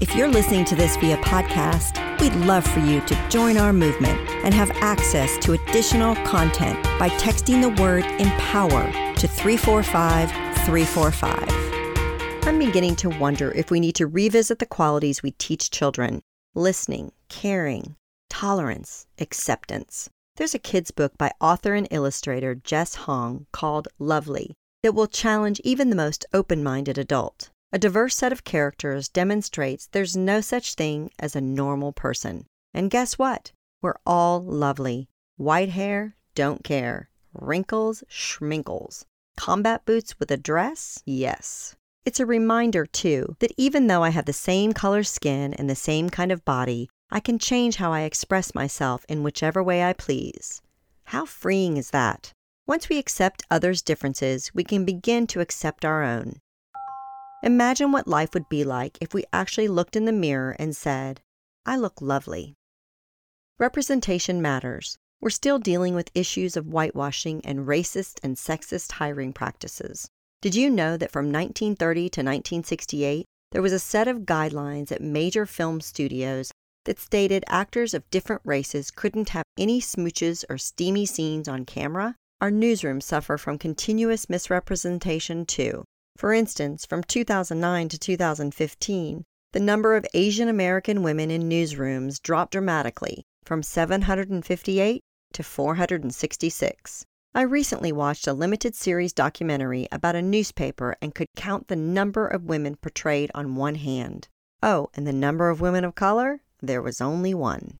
If you're listening to this via podcast, we'd love for you to join our movement and have access to additional content by texting the word empower to 345 345. I'm beginning to wonder if we need to revisit the qualities we teach children listening, caring, tolerance, acceptance. There's a kid's book by author and illustrator Jess Hong called Lovely that will challenge even the most open minded adult. A diverse set of characters demonstrates there's no such thing as a normal person. And guess what? We're all lovely. White hair, don't care. Wrinkles, schminkles. Combat boots with a dress? Yes. It's a reminder, too, that even though I have the same color skin and the same kind of body, I can change how I express myself in whichever way I please. How freeing is that? Once we accept others' differences, we can begin to accept our own. Imagine what life would be like if we actually looked in the mirror and said, I look lovely. Representation matters. We're still dealing with issues of whitewashing and racist and sexist hiring practices. Did you know that from 1930 to 1968, there was a set of guidelines at major film studios that stated actors of different races couldn't have any smooches or steamy scenes on camera? Our newsrooms suffer from continuous misrepresentation, too. For instance, from 2009 to 2015, the number of Asian American women in newsrooms dropped dramatically from 758 to 466. I recently watched a limited series documentary about a newspaper and could count the number of women portrayed on one hand. Oh, and the number of women of color? There was only one.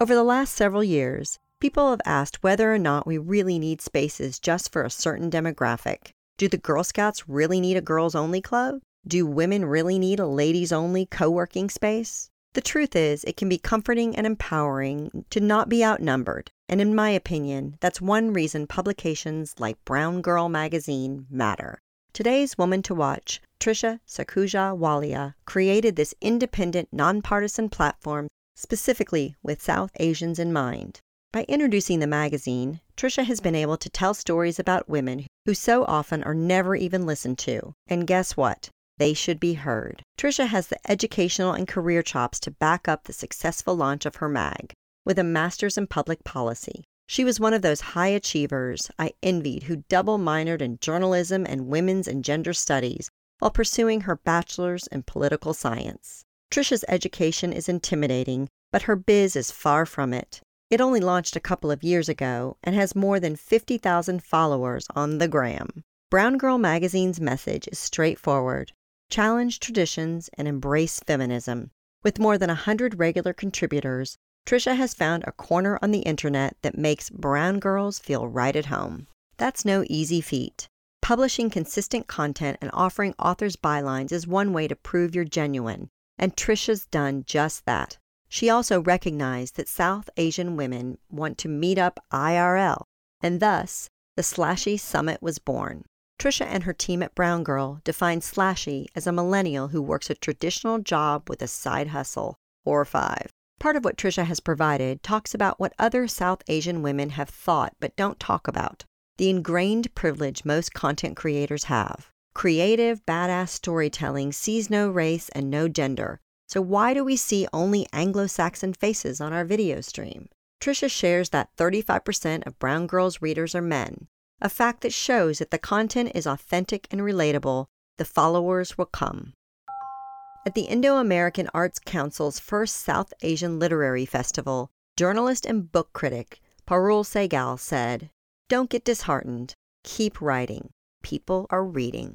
Over the last several years, people have asked whether or not we really need spaces just for a certain demographic. Do the Girl Scouts really need a girls only club? Do women really need a ladies only co working space? The truth is, it can be comforting and empowering to not be outnumbered. And in my opinion, that's one reason publications like Brown Girl magazine matter. Today's Woman to Watch, Trisha Sakhuja Walia, created this independent, nonpartisan platform specifically with South Asians in mind. By introducing the magazine, Trisha has been able to tell stories about women who so often are never even listened to. And guess what? They should be heard. Trisha has the educational and career chops to back up the successful launch of her mag with a master's in public policy. She was one of those high achievers I envied who double minored in journalism and women's and gender studies while pursuing her bachelor's in political science. Trisha's education is intimidating, but her biz is far from it. It only launched a couple of years ago and has more than 50,000 followers on the gram. Brown Girl magazine's message is straightforward challenge traditions and embrace feminism. With more than 100 regular contributors, Trisha has found a corner on the internet that makes brown girls feel right at home. That's no easy feat. Publishing consistent content and offering authors bylines is one way to prove you're genuine, and Trisha's done just that. She also recognized that South Asian women want to meet up IRL, and thus the Slashy Summit was born. Trisha and her team at Brown Girl define Slashy as a millennial who works a traditional job with a side hustle, or five. Part of what Trisha has provided talks about what other South Asian women have thought but don't talk about the ingrained privilege most content creators have. Creative, badass storytelling sees no race and no gender, so why do we see only Anglo-Saxon faces on our video stream? Trisha shares that 35% of Brown Girls readers are men, a fact that shows that the content is authentic and relatable, the followers will come. At the Indo American Arts Council's first South Asian Literary Festival, journalist and book critic Parul Sehgal said, Don't get disheartened. Keep writing. People are reading.